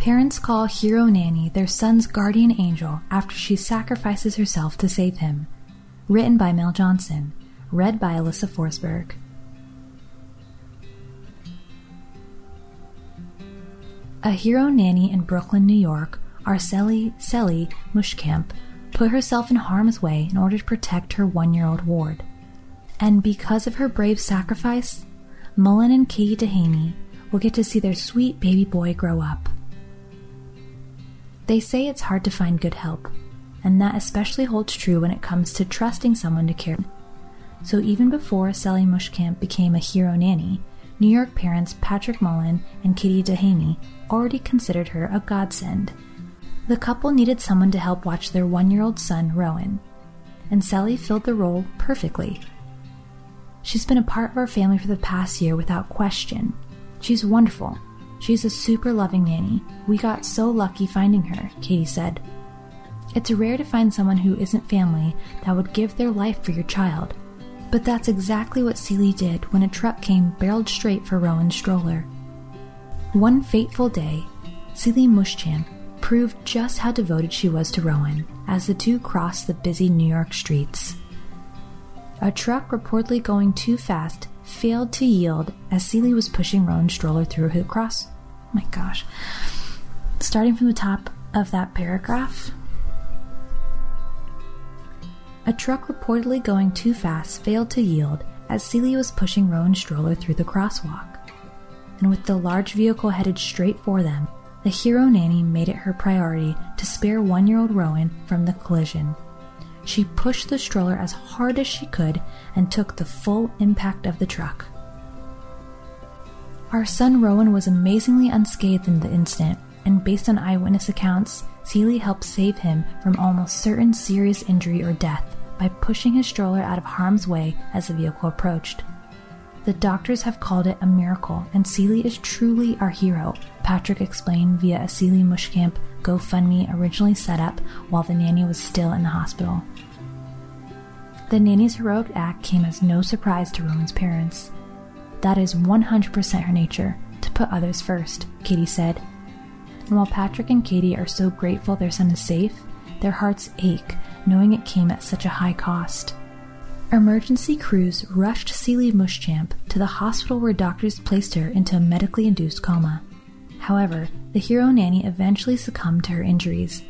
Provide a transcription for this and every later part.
Parents call Hero Nanny their son's guardian angel after she sacrifices herself to save him. Written by Mel Johnson. Read by Alyssa Forsberg. A hero nanny in Brooklyn, New York, Arceli Selly Muschamp, put herself in harm's way in order to protect her one year old ward. And because of her brave sacrifice, Mullen and Katie Dehaney will get to see their sweet baby boy grow up. They say it's hard to find good help, and that especially holds true when it comes to trusting someone to care. So even before Sally Muschamp became a hero nanny, New York parents Patrick Mullen and Kitty Dehaney already considered her a godsend. The couple needed someone to help watch their one year old son, Rowan, and Sally filled the role perfectly. She's been a part of our family for the past year without question. She's wonderful She's a super loving nanny. We got so lucky finding her, Katie said. It's rare to find someone who isn't family that would give their life for your child. But that's exactly what Celie did when a truck came barreled straight for Rowan's stroller. One fateful day, Celie Muschamp proved just how devoted she was to Rowan as the two crossed the busy New York streets. A truck reportedly going too fast failed to yield as Celie was pushing Rowan's stroller through a cross. Oh my gosh. Starting from the top of that paragraph. A truck reportedly going too fast failed to yield as Celia was pushing Rowan's stroller through the crosswalk. And with the large vehicle headed straight for them, the hero nanny made it her priority to spare one year old Rowan from the collision she pushed the stroller as hard as she could and took the full impact of the truck. Our son Rowan was amazingly unscathed in the incident, and based on eyewitness accounts, Celie helped save him from almost certain serious injury or death by pushing his stroller out of harm's way as the vehicle approached. The doctors have called it a miracle, and Celie is truly our hero, Patrick explained via a Celie Muschamp GoFundMe originally set up while the nanny was still in the hospital. The nanny's heroic act came as no surprise to Rowan's parents. That is 100% her nature, to put others first, Katie said. And while Patrick and Katie are so grateful their son is safe, their hearts ache knowing it came at such a high cost. Emergency crews rushed Celie Muschamp to the hospital where doctors placed her into a medically induced coma. However, the hero nanny eventually succumbed to her injuries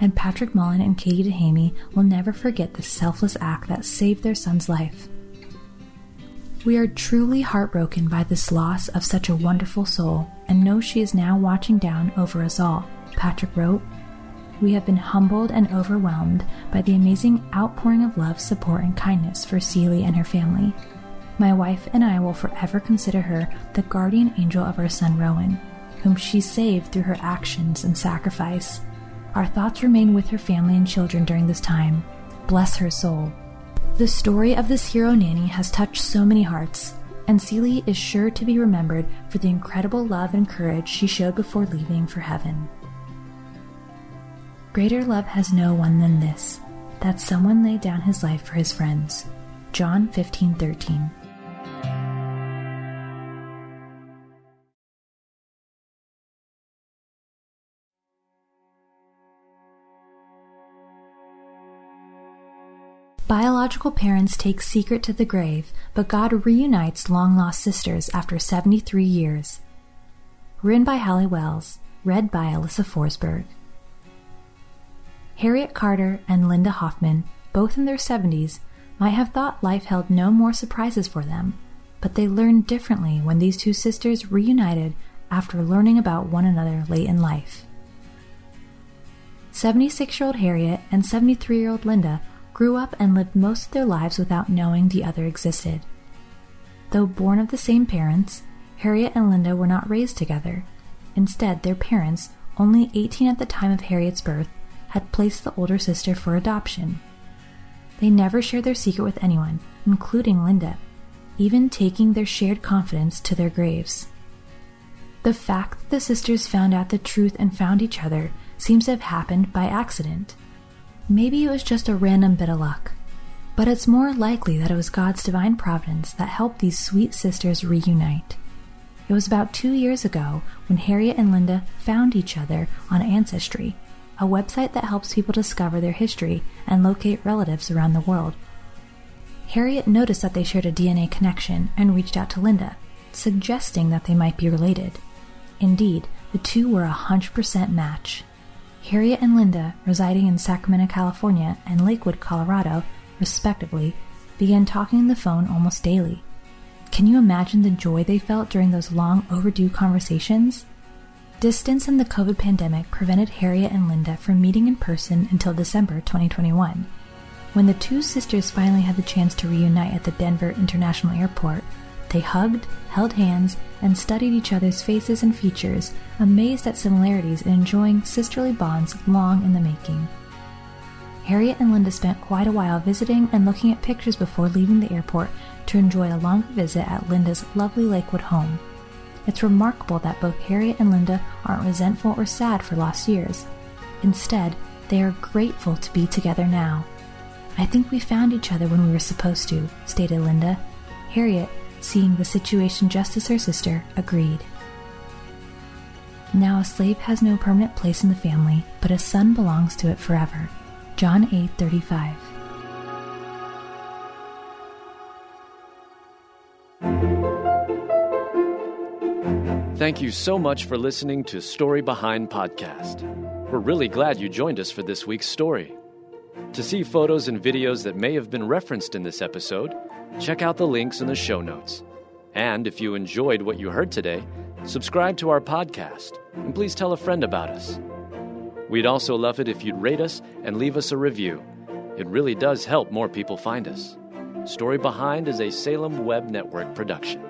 and Patrick Mullen and Katie Dehaney will never forget the selfless act that saved their son's life. We are truly heartbroken by this loss of such a wonderful soul and know she is now watching down over us all, Patrick wrote. We have been humbled and overwhelmed by the amazing outpouring of love, support, and kindness for Celie and her family. My wife and I will forever consider her the guardian angel of our son Rowan, whom she saved through her actions and sacrifice. Our thoughts remain with her family and children during this time. Bless her soul. The story of this hero nanny has touched so many hearts, and Celie is sure to be remembered for the incredible love and courage she showed before leaving for heaven. Greater love has no one than this, that someone laid down his life for his friends. John 15:13. Biological parents take secret to the grave, but God reunites long lost sisters after 73 years. Written by Hallie Wells, read by Alyssa Forsberg. Harriet Carter and Linda Hoffman, both in their 70s, might have thought life held no more surprises for them, but they learned differently when these two sisters reunited after learning about one another late in life. 76 year old Harriet and 73 year old Linda grew up and lived most of their lives without knowing the other existed. Though born of the same parents, Harriet and Linda were not raised together. Instead, their parents, only 18 at the time of Harriet's birth, had placed the older sister for adoption, They never shared their secret with anyone, including Linda, even taking their shared confidence to their graves. The fact that the sisters found out the truth and found each other seems to have happened by accident. Maybe it was just a random bit of luck, but it's more likely that it was God's divine providence that helped these sweet sisters reunite. It was about two years ago when Harriet and Linda found each other on Ancestry, a website that helps people discover their history and locate relatives around the world. Harriet noticed that they shared a DNA connection and reached out to Linda, suggesting that they might be related. Indeed, the two were a 100% match. Harriet and Linda, residing in Sacramento, California, and Lakewood, Colorado, respectively, began talking on the phone almost daily. Can you imagine the joy they felt during those long overdue conversations? Distance and the COVID pandemic prevented Harriet and Linda from meeting in person until December 2021. When the two sisters finally had the chance to reunite at the Denver International Airport, they hugged, held hands, and studied each other's faces and features, amazed at similarities and enjoying sisterly bonds long in the making. Harriet and Linda spent quite a while visiting and looking at pictures before leaving the airport to enjoy a longer visit at Linda's lovely Lakewood home. It's remarkable that both Harriet and Linda aren't resentful or sad for lost years. Instead, they are grateful to be together now. I think we found each other when we were supposed to, stated Linda. Harriet, seeing the situation just as her sister, agreed. Now a slave has no permanent place in the family, but a son belongs to it forever. John 8:35. Thank you so much for listening to Story Behind Podcast. We're really glad you joined us for this week's story. To see photos and videos that may have been referenced in this episode, check out the links in the show notes. And if you enjoyed what you heard today, subscribe to our podcast and please tell a friend about us. We'd also love it if you'd rate us and leave us a review. It really does help more people find us. Story Behind is a Salem Web Network production.